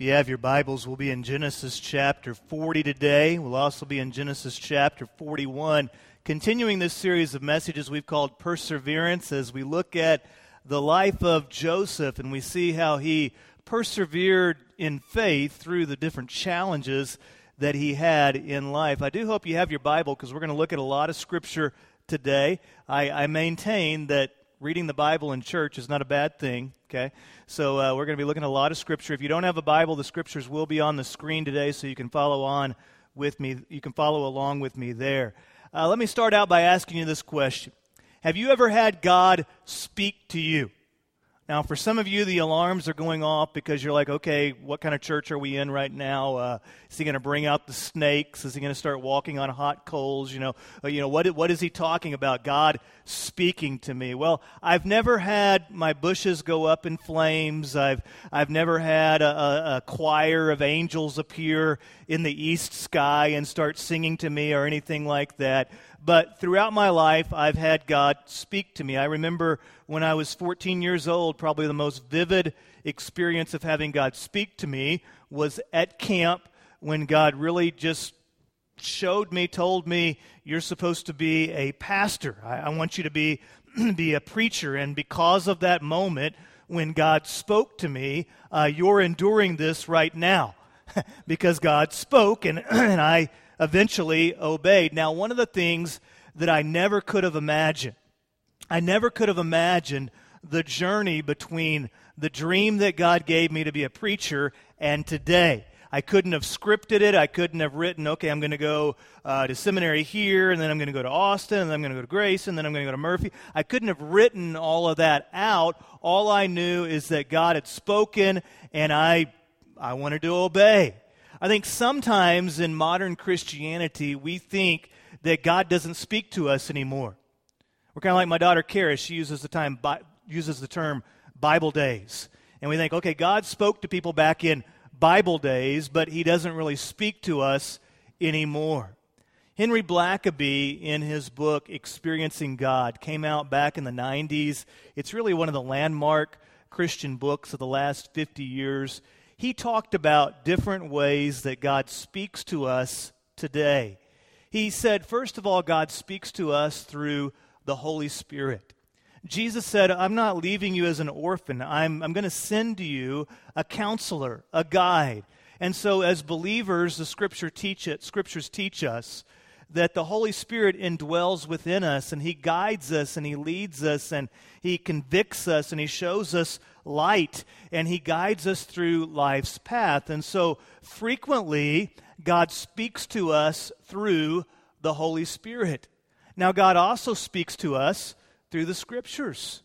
If you have your Bibles, we'll be in Genesis chapter 40 today. We'll also be in Genesis chapter 41, continuing this series of messages we've called Perseverance as we look at the life of Joseph and we see how he persevered in faith through the different challenges that he had in life. I do hope you have your Bible because we're going to look at a lot of scripture today. I, I maintain that reading the Bible in church is not a bad thing, okay? So uh, we're going to be looking at a lot of Scripture. If you don't have a Bible, the Scriptures will be on the screen today so you can follow on with me. You can follow along with me there. Uh, let me start out by asking you this question Have you ever had God speak to you? Now, for some of you, the alarms are going off because you're like, okay, what kind of church are we in right now? Uh, is he going to bring out the snakes? Is he going to start walking on hot coals? You know, uh, you know what, what is he talking about? God speaking to me. Well, I've never had my bushes go up in flames. I've, I've never had a, a, a choir of angels appear in the east sky and start singing to me or anything like that. But throughout my life, I've had God speak to me. I remember when I was 14 years old, probably the most vivid experience of having God speak to me was at camp when God really just showed me, told me, you're supposed to be a pastor. I, I want you to be, be a preacher. And because of that moment, when God spoke to me, uh, you're enduring this right now. because God spoke and, and I eventually obeyed. Now, one of the things that I never could have imagined, I never could have imagined the journey between the dream that God gave me to be a preacher and today. I couldn't have scripted it. I couldn't have written, okay, I'm going to go uh, to seminary here, and then I'm going to go to Austin, and then I'm going to go to Grace, and then I'm going to go to Murphy. I couldn't have written all of that out. All I knew is that God had spoken, and I, I wanted to obey. I think sometimes in modern Christianity, we think that God doesn't speak to us anymore. We're kind of like my daughter Kara. She uses the time uses the term Bible days, and we think, okay, God spoke to people back in Bible days, but He doesn't really speak to us anymore. Henry Blackaby, in his book Experiencing God, came out back in the 90s. It's really one of the landmark Christian books of the last 50 years he talked about different ways that God speaks to us today. He said, first of all, God speaks to us through the Holy Spirit. Jesus said, I'm not leaving you as an orphan. I'm, I'm going to send to you a counselor, a guide. And so, as believers, the scripture teach it, scriptures teach us that the Holy Spirit indwells within us and He guides us and He leads us and He convicts us and He shows us light and He guides us through life's path. And so frequently, God speaks to us through the Holy Spirit. Now, God also speaks to us through the Scriptures.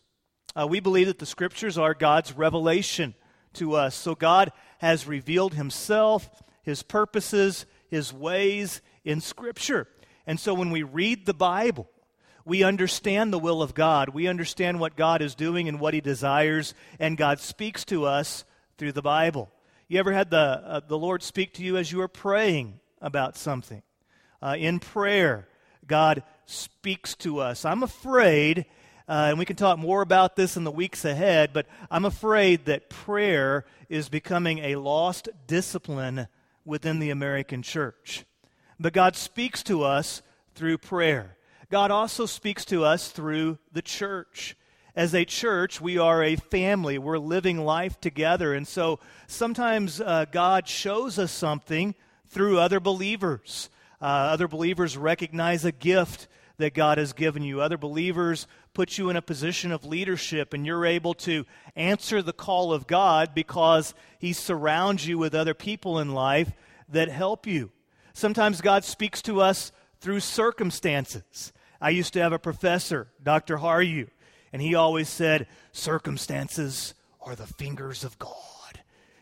Uh, we believe that the Scriptures are God's revelation to us. So God has revealed Himself, His purposes, His ways in Scripture. And so when we read the Bible, we understand the will of God. We understand what God is doing and what He desires, and God speaks to us through the Bible. You ever had the, uh, the Lord speak to you as you were praying about something? Uh, in prayer, God speaks to us. I'm afraid, uh, and we can talk more about this in the weeks ahead, but I'm afraid that prayer is becoming a lost discipline within the American church. But God speaks to us through prayer. God also speaks to us through the church. As a church, we are a family. We're living life together. And so sometimes uh, God shows us something through other believers. Uh, other believers recognize a gift that God has given you. Other believers put you in a position of leadership, and you're able to answer the call of God because He surrounds you with other people in life that help you. Sometimes God speaks to us through circumstances. I used to have a professor, Dr. Haryu, and he always said, Circumstances are the fingers of God.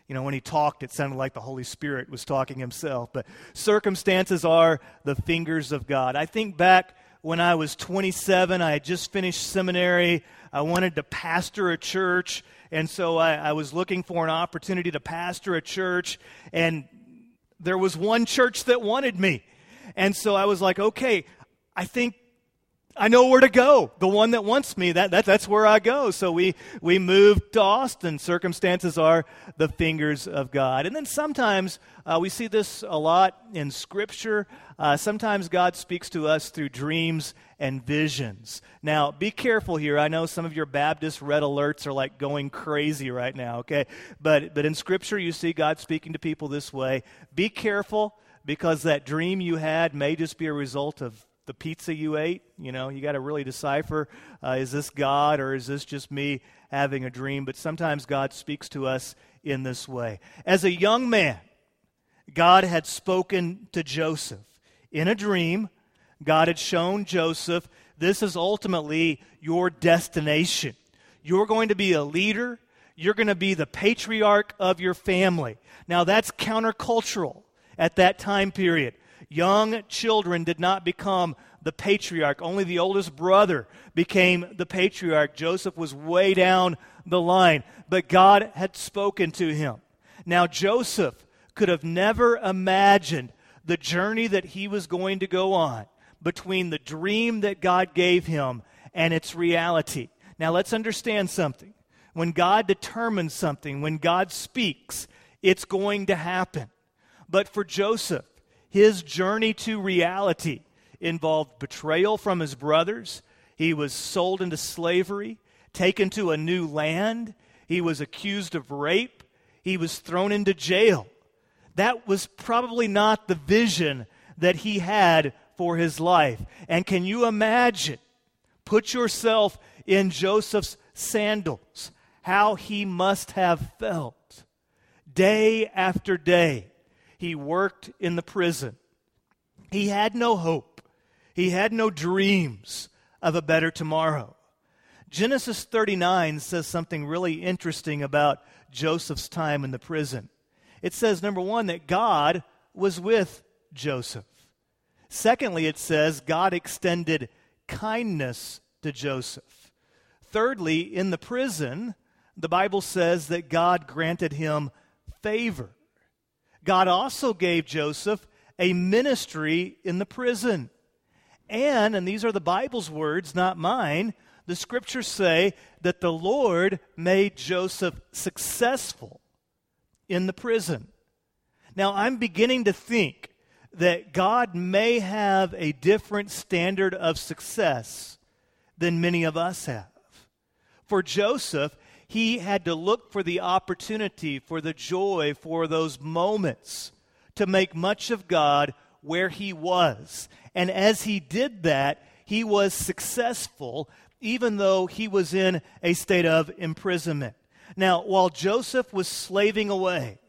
You know, when he talked, it sounded like the Holy Spirit was talking himself, but circumstances are the fingers of God. I think back when I was 27, I had just finished seminary. I wanted to pastor a church, and so I, I was looking for an opportunity to pastor a church, and there was one church that wanted me. And so I was like, okay, I think I know where to go. The one that wants me, that, that, that's where I go. So we, we move to Austin. Circumstances are the fingers of God. And then sometimes uh, we see this a lot in Scripture. Uh, sometimes God speaks to us through dreams and visions. Now, be careful here. I know some of your Baptist red alerts are like going crazy right now, okay? But, but in Scripture, you see God speaking to people this way. Be careful because that dream you had may just be a result of the pizza you ate. You know, you got to really decipher uh, is this God or is this just me having a dream? But sometimes God speaks to us in this way. As a young man, God had spoken to Joseph in a dream. God had shown Joseph, this is ultimately your destination. You're going to be a leader. You're going to be the patriarch of your family. Now, that's countercultural at that time period. Young children did not become the patriarch. Only the oldest brother became the patriarch. Joseph was way down the line, but God had spoken to him. Now, Joseph could have never imagined the journey that he was going to go on between the dream that God gave him and its reality. Now, let's understand something. When God determines something, when God speaks, it's going to happen. But for Joseph, his journey to reality involved betrayal from his brothers. He was sold into slavery, taken to a new land. He was accused of rape. He was thrown into jail. That was probably not the vision that he had for his life. And can you imagine? Put yourself in Joseph's sandals, how he must have felt day after day he worked in the prison. He had no hope, he had no dreams of a better tomorrow. Genesis 39 says something really interesting about Joseph's time in the prison. It says, number one, that God was with Joseph. Secondly, it says God extended kindness to Joseph. Thirdly, in the prison, the Bible says that God granted him favor. God also gave Joseph a ministry in the prison. And, and these are the Bible's words, not mine, the scriptures say that the Lord made Joseph successful in the prison. Now, I'm beginning to think that God may have a different standard of success than many of us have. For Joseph, he had to look for the opportunity, for the joy, for those moments to make much of God where he was. And as he did that, he was successful, even though he was in a state of imprisonment. Now, while Joseph was slaving away,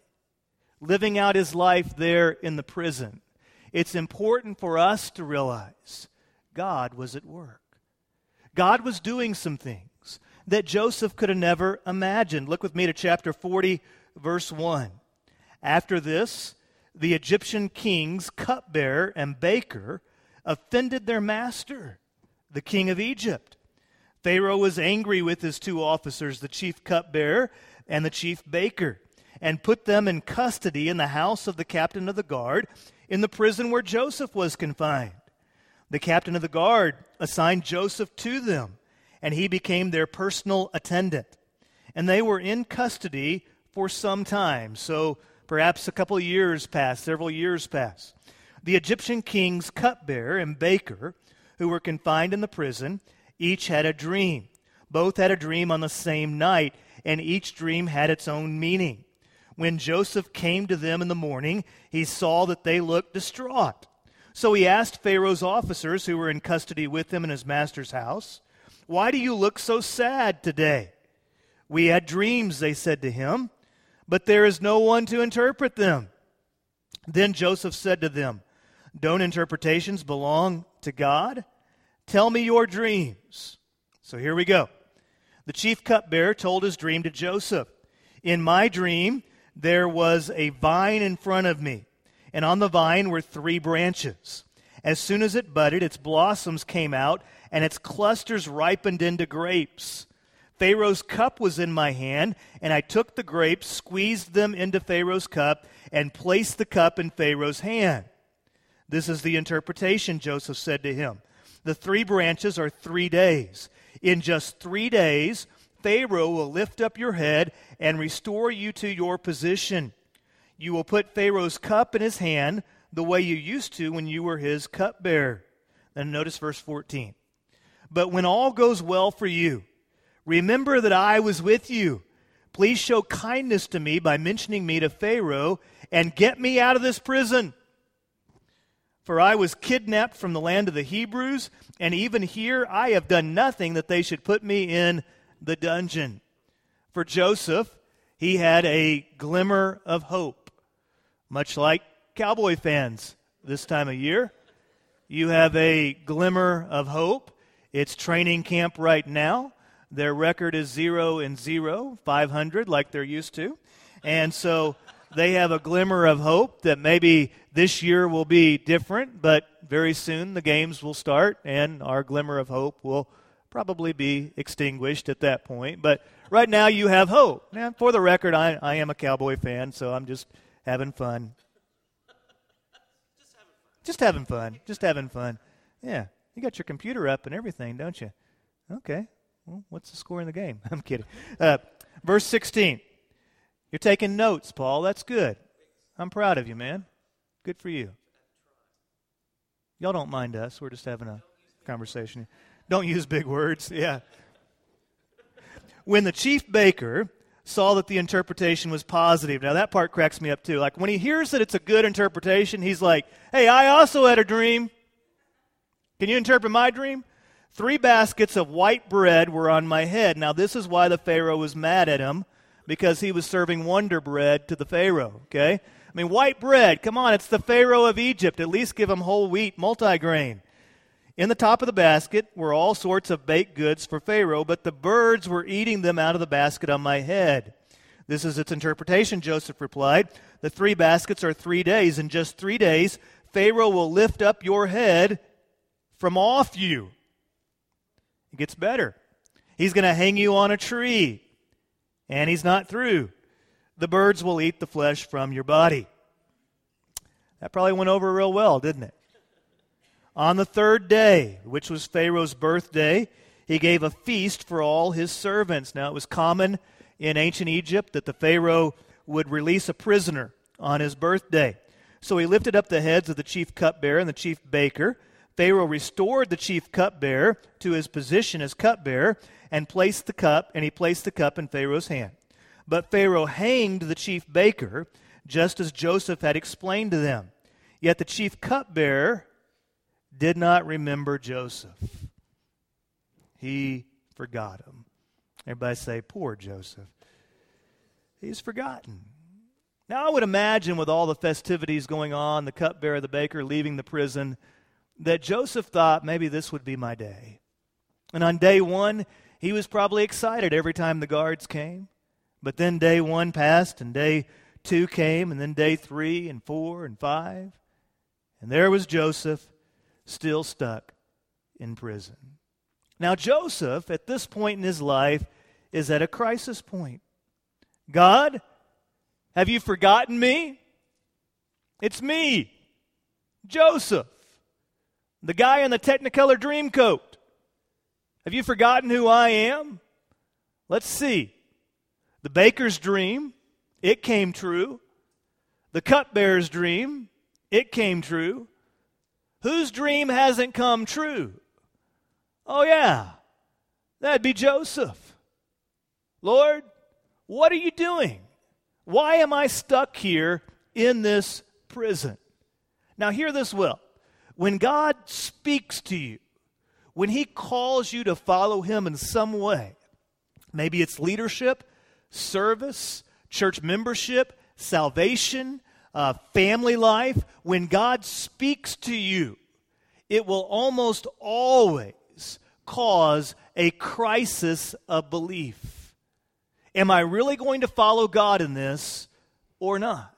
living out his life there in the prison, it's important for us to realize God was at work. God was doing some things that Joseph could have never imagined. Look with me to chapter 40, verse 1. After this, the Egyptian king's cupbearer and baker offended their master, the king of Egypt. Pharaoh was angry with his two officers, the chief cupbearer and the chief baker, and put them in custody in the house of the captain of the guard in the prison where Joseph was confined. The captain of the guard assigned Joseph to them and he became their personal attendant. And they were in custody for some time. So perhaps a couple years passed, several years passed. The Egyptian king's cupbearer and baker, who were confined in the prison, each had a dream. Both had a dream on the same night, and each dream had its own meaning. When Joseph came to them in the morning, he saw that they looked distraught. So he asked Pharaoh's officers who were in custody with him in his master's house, why do you look so sad today? We had dreams, they said to him, but there is no one to interpret them. Then Joseph said to them, Don't interpretations belong to God? Tell me your dreams. So here we go. The chief cupbearer told his dream to Joseph. In my dream, there was a vine in front of me, and on the vine were three branches. As soon as it budded, its blossoms came out and its clusters ripened into grapes. Pharaoh's cup was in my hand, and I took the grapes, squeezed them into Pharaoh's cup, and placed the cup in Pharaoh's hand. This is the interpretation, Joseph said to him. The three branches are three days. In just three days, Pharaoh will lift up your head and restore you to your position. You will put Pharaoh's cup in his hand the way you used to when you were his cupbearer. Then notice verse 14. But when all goes well for you, remember that I was with you. Please show kindness to me by mentioning me to Pharaoh and get me out of this prison. For I was kidnapped from the land of the Hebrews, and even here I have done nothing that they should put me in the dungeon. For Joseph, he had a glimmer of hope, much like Cowboy fans this time of year. You have a glimmer of hope. It's training camp right now. Their record is 0 and 0, 500 like they're used to. And so they have a glimmer of hope that maybe this year will be different, but very soon the games will start and our glimmer of hope will probably be extinguished at that point. But right now you have hope. And for the record, I, I am a Cowboy fan, so I'm just having fun. Just having fun. Just having fun. Yeah. You got your computer up and everything, don't you? Okay. Well, what's the score in the game? I'm kidding. Uh, verse 16. You're taking notes, Paul. That's good. I'm proud of you, man. Good for you. Y'all don't mind us. We're just having a conversation. Don't use big words. Yeah. When the chief baker saw that the interpretation was positive, now that part cracks me up too. Like when he hears that it's a good interpretation, he's like, hey, I also had a dream. Can you interpret my dream? Three baskets of white bread were on my head. Now, this is why the Pharaoh was mad at him, because he was serving wonder bread to the Pharaoh, okay? I mean, white bread, come on, it's the Pharaoh of Egypt. At least give him whole wheat, multigrain. In the top of the basket were all sorts of baked goods for Pharaoh, but the birds were eating them out of the basket on my head. This is its interpretation, Joseph replied. The three baskets are three days. In just three days, Pharaoh will lift up your head from off you. It gets better. He's going to hang you on a tree, and he's not through the birds will eat the flesh from your body. That probably went over real well, didn't it? On the third day, which was Pharaoh's birthday, he gave a feast for all his servants. Now, it was common in ancient Egypt that the Pharaoh would release a prisoner on his birthday. So he lifted up the heads of the chief cupbearer and the chief baker. Pharaoh restored the chief cupbearer to his position as cupbearer and placed the cup, and he placed the cup in Pharaoh's hand. But Pharaoh hanged the chief baker, just as Joseph had explained to them. Yet the chief cupbearer did not remember Joseph. He forgot him. Everybody say, Poor Joseph. He's forgotten. Now, I would imagine with all the festivities going on, the cupbearer, the baker leaving the prison, that Joseph thought maybe this would be my day. And on day one, he was probably excited every time the guards came. But then day one passed, and day two came, and then day three, and four, and five. And there was Joseph, still stuck in prison. Now, Joseph, at this point in his life, is at a crisis point. God, have you forgotten me? It's me, Joseph, the guy in the Technicolor dream coat. Have you forgotten who I am? Let's see. The baker's dream, it came true. The cupbearer's dream, it came true. Whose dream hasn't come true? Oh, yeah, that'd be Joseph. Lord, what are you doing? Why am I stuck here in this prison? Now, hear this well. When God speaks to you, when He calls you to follow Him in some way, maybe it's leadership, service, church membership, salvation, uh, family life, when God speaks to you, it will almost always cause a crisis of belief. Am I really going to follow God in this or not?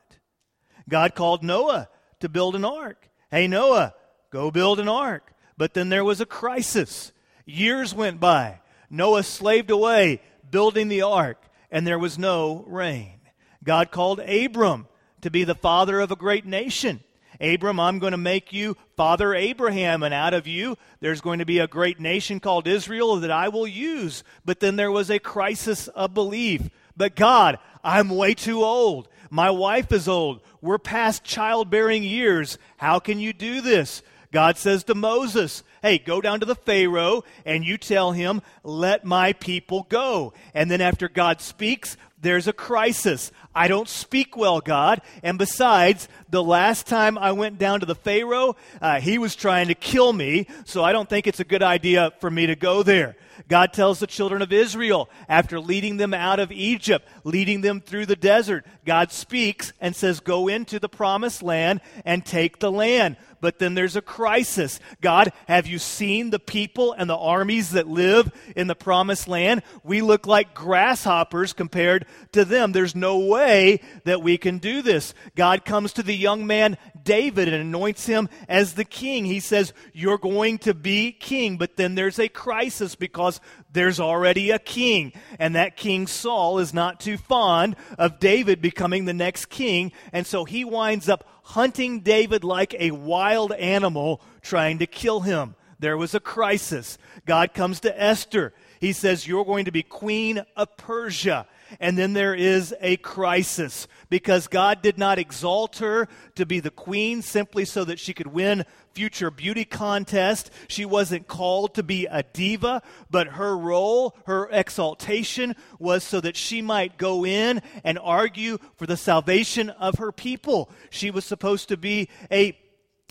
God called Noah to build an ark. Hey, Noah, go build an ark. But then there was a crisis. Years went by. Noah slaved away building the ark and there was no rain. God called Abram to be the father of a great nation. Abram, I'm going to make you Father Abraham, and out of you there's going to be a great nation called Israel that I will use. But then there was a crisis of belief. But God, I'm way too old. My wife is old. We're past childbearing years. How can you do this? God says to Moses, Hey, go down to the Pharaoh and you tell him, Let my people go. And then after God speaks, there's a crisis. I don't speak well, God. And besides, the last time I went down to the Pharaoh, uh, he was trying to kill me, so I don't think it's a good idea for me to go there. God tells the children of Israel, after leading them out of Egypt, leading them through the desert, God speaks and says, Go into the promised land and take the land. But then there's a crisis. God, have you seen the people and the armies that live in the promised land? We look like grasshoppers compared to them. There's no way that we can do this. God comes to the young man David and anoints him as the king. He says, You're going to be king. But then there's a crisis because there's already a king. And that King Saul is not too fond of David becoming the next king. And so he winds up hunting David like a wild animal, trying to kill him. There was a crisis. God comes to Esther. He says, You're going to be queen of Persia. And then there is a crisis because God did not exalt her to be the queen simply so that she could win future beauty contest. She wasn't called to be a diva, but her role, her exaltation was so that she might go in and argue for the salvation of her people. She was supposed to be a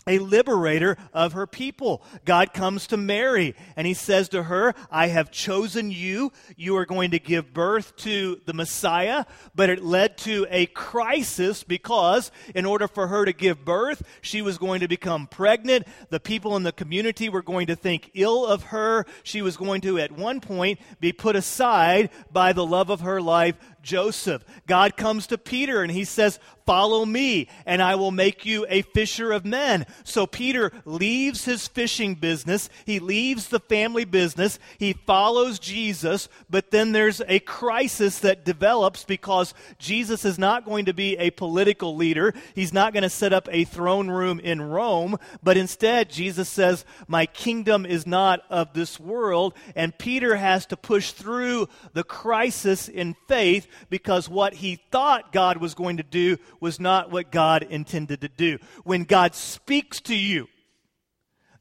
a liberator of her people. God comes to Mary and he says to her, I have chosen you. You are going to give birth to the Messiah. But it led to a crisis because in order for her to give birth, she was going to become pregnant. The people in the community were going to think ill of her. She was going to, at one point, be put aside by the love of her life, Joseph. God comes to Peter and he says, Follow me, and I will make you a fisher of men. So Peter leaves his fishing business. He leaves the family business. He follows Jesus, but then there's a crisis that develops because Jesus is not going to be a political leader. He's not going to set up a throne room in Rome, but instead, Jesus says, My kingdom is not of this world. And Peter has to push through the crisis in faith because what he thought God was going to do was not what God intended to do. When God speaks to you,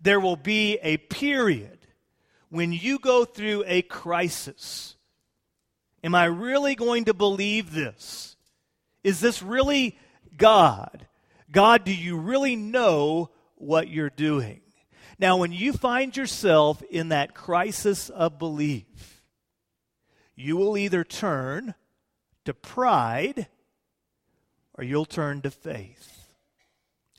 there will be a period when you go through a crisis. Am I really going to believe this? Is this really God? God, do you really know what you're doing? Now, when you find yourself in that crisis of belief, you will either turn to pride or you'll turn to faith.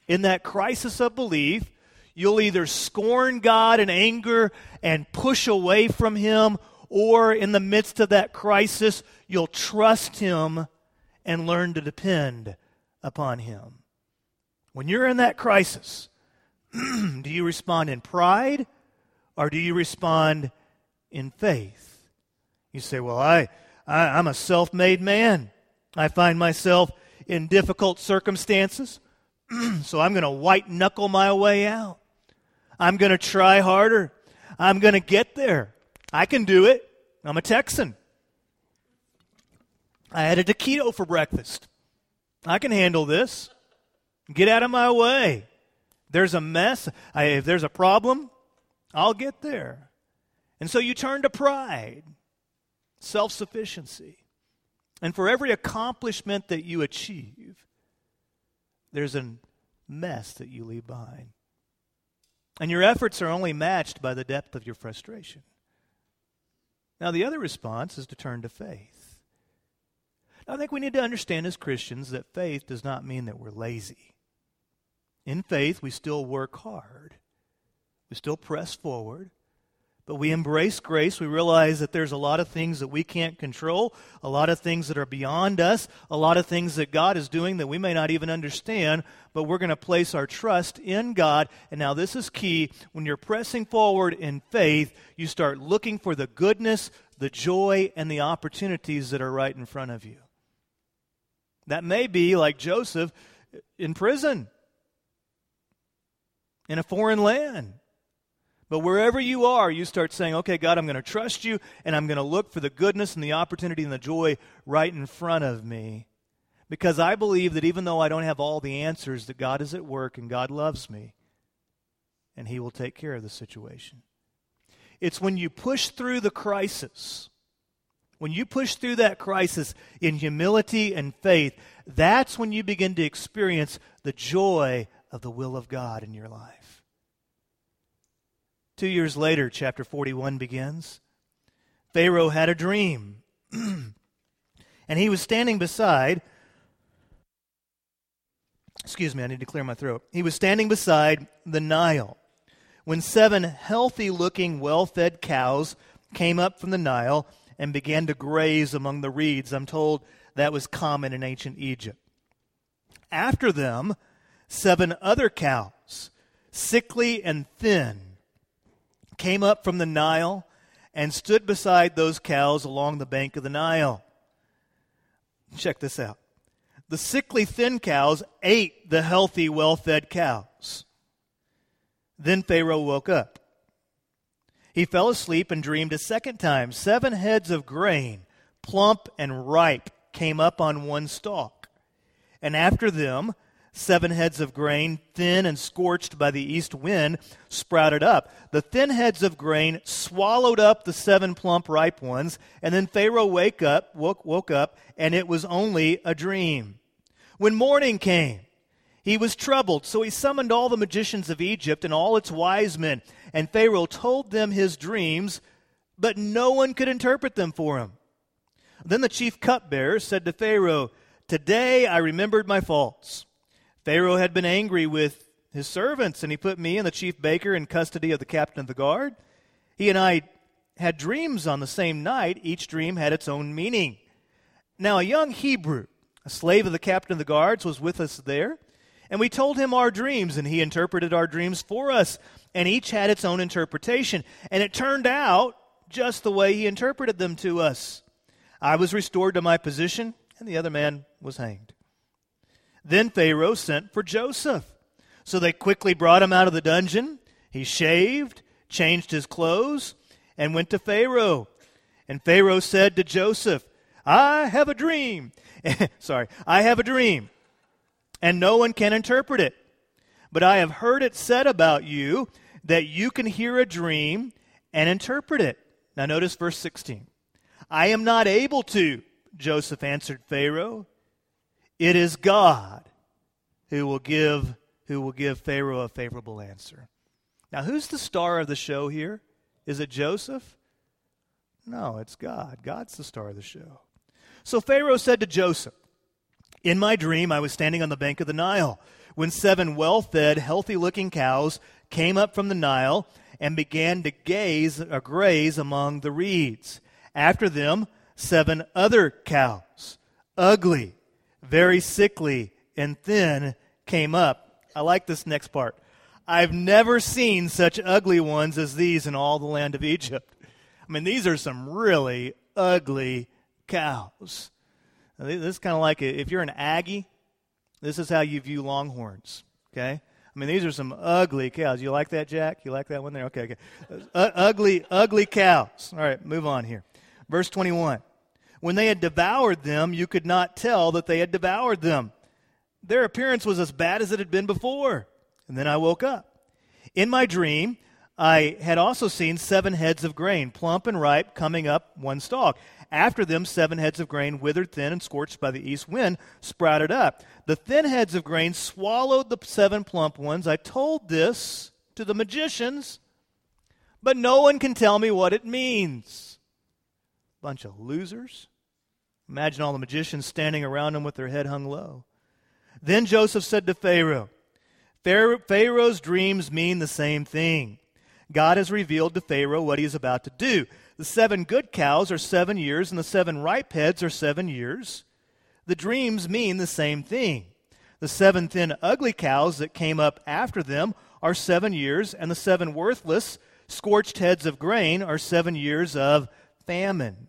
In that crisis of belief, you'll either scorn God in anger and push away from Him, or in the midst of that crisis, you'll trust Him and learn to depend upon Him. When you're in that crisis, do you respond in pride or do you respond in faith? You say, Well, I, I, am a self made man. I find myself in difficult circumstances, so I'm going to white knuckle my way out. I'm going to try harder. I'm going to get there. I can do it. I'm a Texan. I had a taquito for breakfast. I can handle this. Get out of my way. There's a mess. I, if there's a problem, I'll get there. And so you turn to pride self sufficiency. And for every accomplishment that you achieve, there's a mess that you leave behind. And your efforts are only matched by the depth of your frustration. Now, the other response is to turn to faith. Now, I think we need to understand as Christians that faith does not mean that we're lazy. In faith, we still work hard, we still press forward, but we embrace grace. We realize that there's a lot of things that we can't control, a lot of things that are beyond us, a lot of things that God is doing that we may not even understand, but we're going to place our trust in God. And now, this is key. When you're pressing forward in faith, you start looking for the goodness, the joy, and the opportunities that are right in front of you. That may be like Joseph in prison. in a foreign land. But wherever you are, you start saying, okay, God, I'm going to trust you, and I'm going to look for the goodness and the opportunity and the joy right in front of me. Because I believe that even though I don't have all the answers, that God is at work and God loves me, and He will take care of the situation. It's when you push through the crisis, when you push through that crisis in humility and faith, that's when you begin to experience the joy of the will of God in your life. Two years later, chapter 41 begins. Pharaoh had a dream. and he was standing beside, excuse me, I need to clear my throat. He was standing beside the Nile when seven healthy looking, well fed cows came up from the Nile and began to graze among the reeds. I'm told that was common in ancient Egypt. After them, seven other cows, sickly and thin, came up from the Nile and stood beside those cows along the bank of the Nile. Check this out. The sickly, thin cows ate the healthy, well fed cows. Then Pharaoh woke up. He fell asleep and dreamed a second time. Seven heads of grain, plump and ripe, came up on one stalk. And after them, seven heads of grain, thin and scorched by the east wind, sprouted up. The thin heads of grain swallowed up the seven plump, ripe ones, and then Pharaoh wake up, woke, woke up, and it was only a dream. When morning came, he was troubled, so he summoned all the magicians of Egypt and all its wise men, and Pharaoh told them his dreams, but no one could interpret them for him. Then the chief cupbearer said to Pharaoh, Today I remembered my faults. Pharaoh had been angry with his servants, and he put me and the chief baker in custody of the captain of the guard. He and I had dreams on the same night. Each dream had its own meaning. Now, a young Hebrew, a slave of the captain of the guards, was with us there, and we told him our dreams, and he interpreted our dreams for us, and each had its own interpretation. And it turned out just the way he interpreted them to us. I was restored to my position, and the other man was hanged. Then Pharaoh sent for Joseph. So they quickly brought him out of the dungeon. He shaved, changed his clothes, and went to Pharaoh. And Pharaoh said to Joseph, I have a dream. Sorry, I have a dream, and no one can interpret it. But I have heard it said about you that you can hear a dream and interpret it. Now, notice verse 16. I am not able to, Joseph answered Pharaoh. It is God who will give who will give Pharaoh a favorable answer. Now, who's the star of the show here? Is it Joseph? No, it's God. God's the star of the show. So Pharaoh said to Joseph, In my dream, I was standing on the bank of the Nile when seven well fed, healthy looking cows came up from the Nile and began to gaze or graze among the reeds. After them, seven other cows, ugly very sickly and thin, came up. I like this next part. I've never seen such ugly ones as these in all the land of Egypt. I mean, these are some really ugly cows. This is kind of like if you're an Aggie, this is how you view longhorns, okay? I mean, these are some ugly cows. You like that, Jack? You like that one there? Okay, okay. Uh, ugly, ugly cows. All right, move on here. Verse 21. When they had devoured them, you could not tell that they had devoured them. Their appearance was as bad as it had been before. And then I woke up. In my dream, I had also seen seven heads of grain, plump and ripe, coming up one stalk. After them, seven heads of grain, withered thin and scorched by the east wind, sprouted up. The thin heads of grain swallowed the seven plump ones. I told this to the magicians, but no one can tell me what it means. Bunch of losers. Imagine all the magicians standing around him with their head hung low. Then Joseph said to Pharaoh, Pharaoh's dreams mean the same thing. God has revealed to Pharaoh what he is about to do. The seven good cows are seven years, and the seven ripe heads are seven years. The dreams mean the same thing. The seven thin, ugly cows that came up after them are seven years, and the seven worthless, scorched heads of grain are seven years of famine.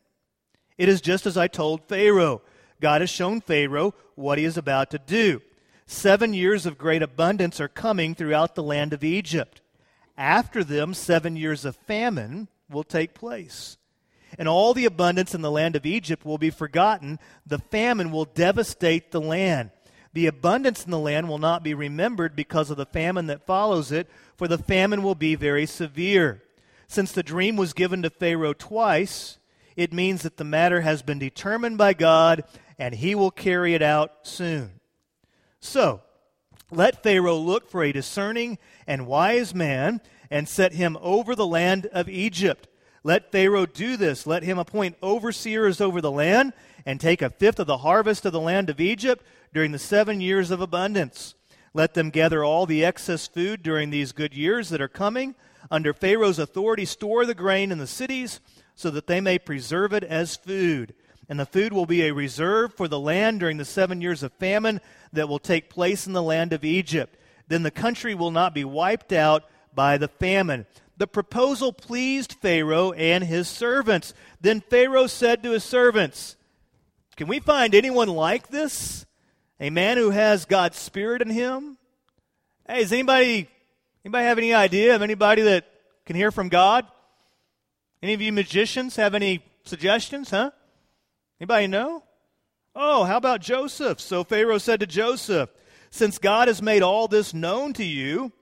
It is just as I told Pharaoh. God has shown Pharaoh what he is about to do. Seven years of great abundance are coming throughout the land of Egypt. After them, seven years of famine will take place. And all the abundance in the land of Egypt will be forgotten. The famine will devastate the land. The abundance in the land will not be remembered because of the famine that follows it, for the famine will be very severe. Since the dream was given to Pharaoh twice, it means that the matter has been determined by God and he will carry it out soon. So, let Pharaoh look for a discerning and wise man and set him over the land of Egypt. Let Pharaoh do this. Let him appoint overseers over the land and take a fifth of the harvest of the land of Egypt during the seven years of abundance. Let them gather all the excess food during these good years that are coming. Under Pharaoh's authority, store the grain in the cities so that they may preserve it as food. And the food will be a reserve for the land during the seven years of famine that will take place in the land of Egypt. Then the country will not be wiped out by the famine. The proposal pleased Pharaoh and his servants. Then Pharaoh said to his servants, Can we find anyone like this? A man who has God's Spirit in him? Hey, does anybody, anybody have any idea of anybody that can hear from God? Any of you magicians have any suggestions, huh? Anybody know? Oh, how about Joseph? So Pharaoh said to Joseph, Since God has made all this known to you,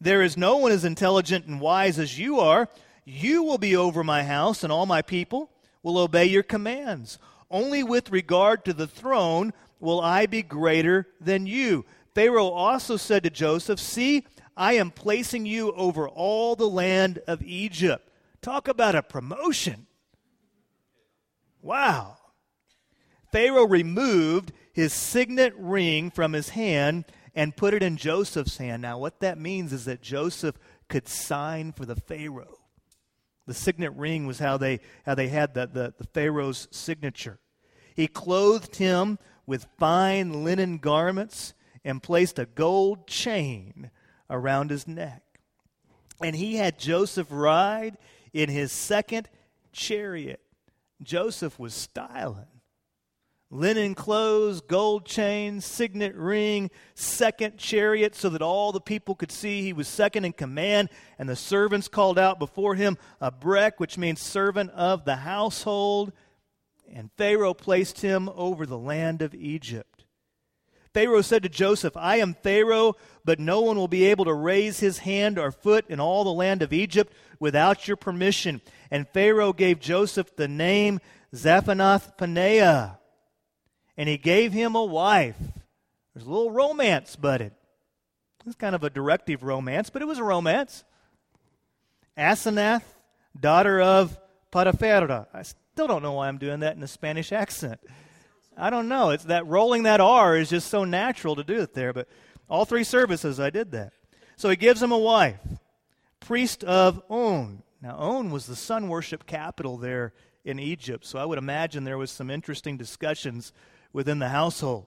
there is no one as intelligent and wise as you are. You will be over my house, and all my people will obey your commands. Only with regard to the throne will I be greater than you. Pharaoh also said to Joseph, See, I am placing you over all the land of Egypt. Talk about a promotion. Wow. Pharaoh removed his signet ring from his hand and put it in Joseph's hand. Now, what that means is that Joseph could sign for the Pharaoh. The signet ring was how they, how they had the, the, the Pharaoh's signature. He clothed him with fine linen garments and placed a gold chain around his neck. And he had Joseph ride in his second chariot. Joseph was styling linen clothes, gold chain, signet ring, second chariot, so that all the people could see he was second in command. And the servants called out before him Abrek, which means servant of the household. And Pharaoh placed him over the land of Egypt. Pharaoh said to Joseph, I am Pharaoh, but no one will be able to raise his hand or foot in all the land of Egypt without your permission. And Pharaoh gave Joseph the name Zaphenath Paneah and he gave him a wife. There's a little romance budded. It's kind of a directive romance, but it was a romance. Asenath, daughter of Potiphera. I still don't know why I'm doing that in a Spanish accent. I don't know. It's that rolling that R is just so natural to do it there. But all three services I did that. So he gives him a wife, priest of On. Now On was the sun worship capital there in Egypt. So I would imagine there was some interesting discussions within the household.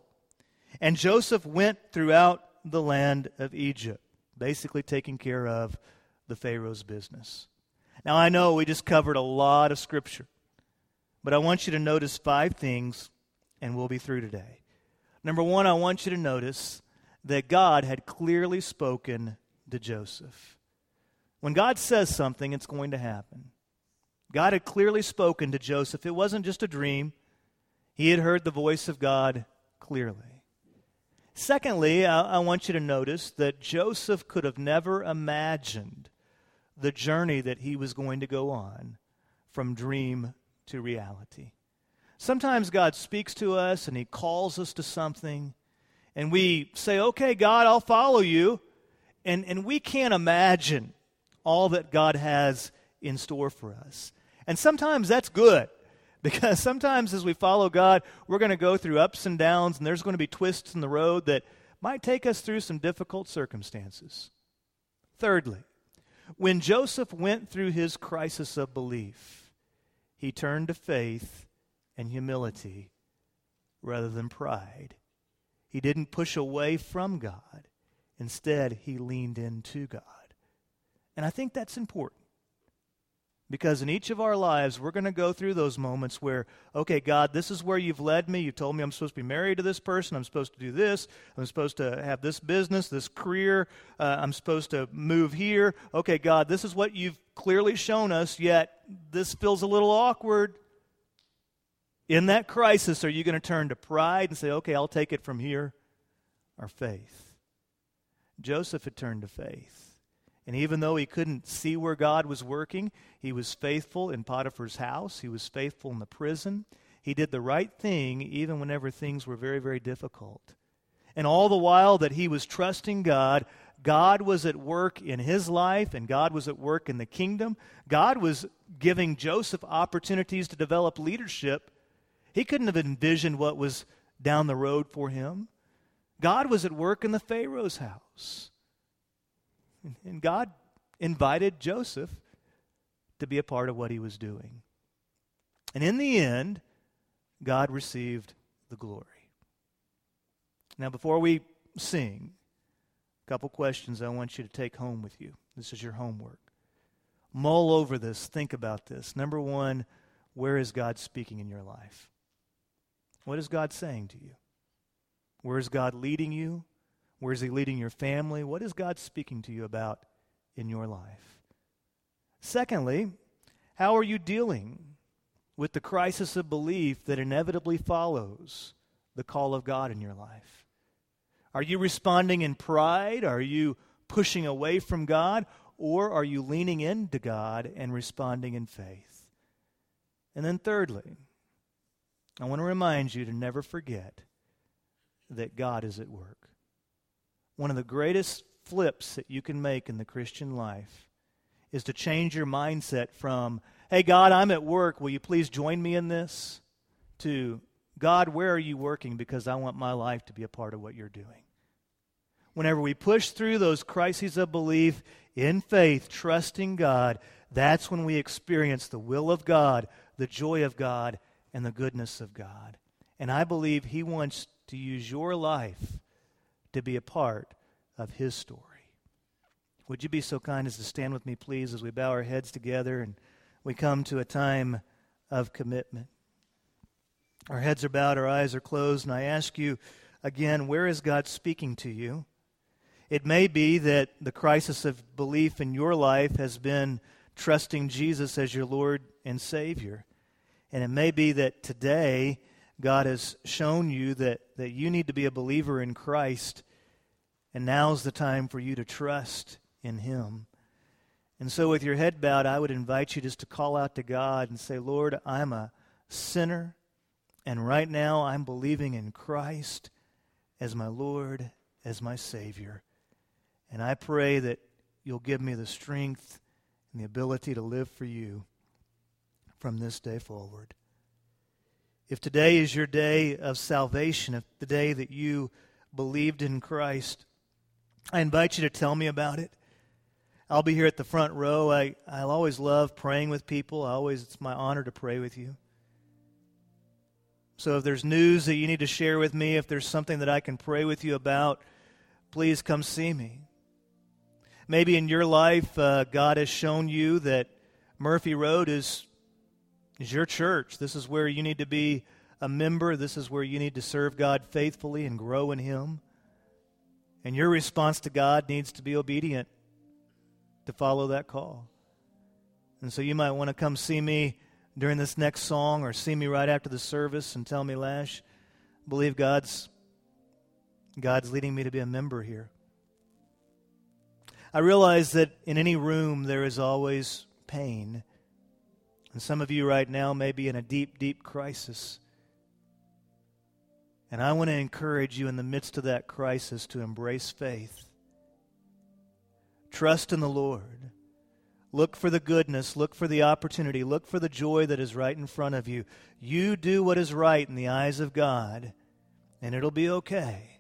And Joseph went throughout the land of Egypt, basically taking care of the Pharaoh's business. Now, I know we just covered a lot of scripture, but I want you to notice five things, and we'll be through today. Number one, I want you to notice that God had clearly spoken to Joseph. When God says something, it's going to happen. God had clearly spoken to Joseph. It wasn't just a dream, he had heard the voice of God clearly. Secondly, I, I, want you to notice that Joseph could have never imagined the journey that he was going to go on from dream to reality. Sometimes God speaks to us and he calls us to something, and we say, Okay, God, I'll follow you. And, and we can't imagine all that God has in store for us. And sometimes that's good. Because sometimes as we follow God, we're going to go through ups and downs, and there's going to be twists in the road that might take us through some difficult circumstances. Thirdly, when Joseph went through his crisis of belief, he turned to faith and humility rather than pride. He didn't push away from God. Instead, he leaned into God. And I think that's important Because in each of our lives, we're going to go through those moments where, okay, God, this is where you've led me. You told me I'm supposed to be married to this person. I'm supposed to do this. I'm supposed to have this business, this career. Uh, I'm supposed to move here. Okay, God, this is what you've clearly shown us, yet this feels a little awkward. In that crisis, are you going to turn to pride and say, okay, I'll take it from here, or faith? Joseph had turned to faith. And even though he couldn't see where God was working, he was faithful in Potiphar's house. He was faithful in the prison. He did the right thing even whenever things were very, very difficult. And all the while that he was trusting God, God was at work in his life and God was at work in the kingdom. God was giving Joseph opportunities to develop leadership. He couldn't have envisioned what was down the road for him. God was at work in the Pharaoh's house. And God invited Joseph to be a part of what he was doing. And in the end, God received the glory. Now, before we sing, a couple questions I want you to take home with you. This is your homework. Mull over this, think about this. Number one, where is God speaking in your life? What is God saying to you? Where is God leading you? Where is He leading your family? What is God speaking to you about in your life? Secondly, how are you dealing with the crisis of belief that inevitably follows the call of God in your life? Are you responding in pride? Are you pushing away from God? Or are you leaning into God and responding in faith? And then, thirdly, I want to remind you to never forget that God is at work one of the greatest flips that you can make in the Christian life is to change your mindset from, hey, God, I'm at work. Will you please join me in this? to, God, where are you working? Because I want my life to be a part of what you're doing. Whenever we push through those crises of belief in faith, trusting God, that's when we experience the will of God, the joy of God, and the goodness of God. And I believe He wants to use your life to be a part of his story. Would you be so kind as to stand with me, please, as we bow our heads together and we come to a time of commitment? Our heads are bowed, our eyes are closed, and I ask you again, where is God speaking to you? It may be that the crisis of belief in your life has been trusting Jesus as your Lord and Savior. And it may be that today God has shown you that, that you need to be a believer in Christ, and now's the time for you to trust in Him. And so, with your head bowed, I would invite you just to call out to God and say, Lord, I'm a sinner, and right now I'm believing in Christ as my Lord, as my Savior. And I pray that you'll give me the strength and the ability to live for you from this day forward. If today is your day of salvation, if the day that you believed in Christ, I invite you to tell me about it. I'll be here at the front row. I, I always love praying with people. I always it's my honor to pray with you. So if there's news that you need to share with me, if there's something that I can pray with you about, please come see me. Maybe in your life, uh, God has shown you that Murphy Road is is your church. This is where you need to be a member. This is where you need to serve God faithfully and grow in Him. And your response to God needs to be obedient to follow that call. And so you might want to come see me during this next song or see me right after the service and tell me, Lash, I believe God's God's leading me to be a member here. I realize that in any room there is always pain and some of you right now may be in a deep, deep crisis. And I want to encourage you in the midst of that crisis to embrace faith. Trust in the Lord. Look for the goodness. Look for the opportunity. Look for the joy that is right in front of you. You do what is right in the eyes of God, and it'll be okay.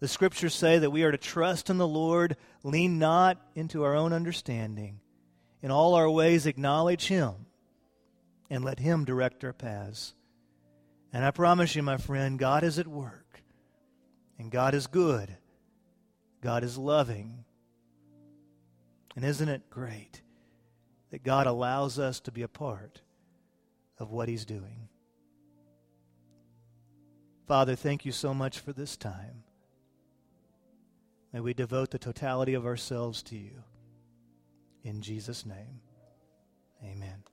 The scriptures say that we are to trust in the Lord, lean not into our own understanding. In all our ways, acknowledge Him, and let Him direct our paths. And I promise you, my friend, God is at work. And God is good. God is loving. And isn't it great? that God allows us to be a part of what He's doing. Father, thank you so much for this time. May we devote the totality of ourselves to you. In Jesus' name, amen.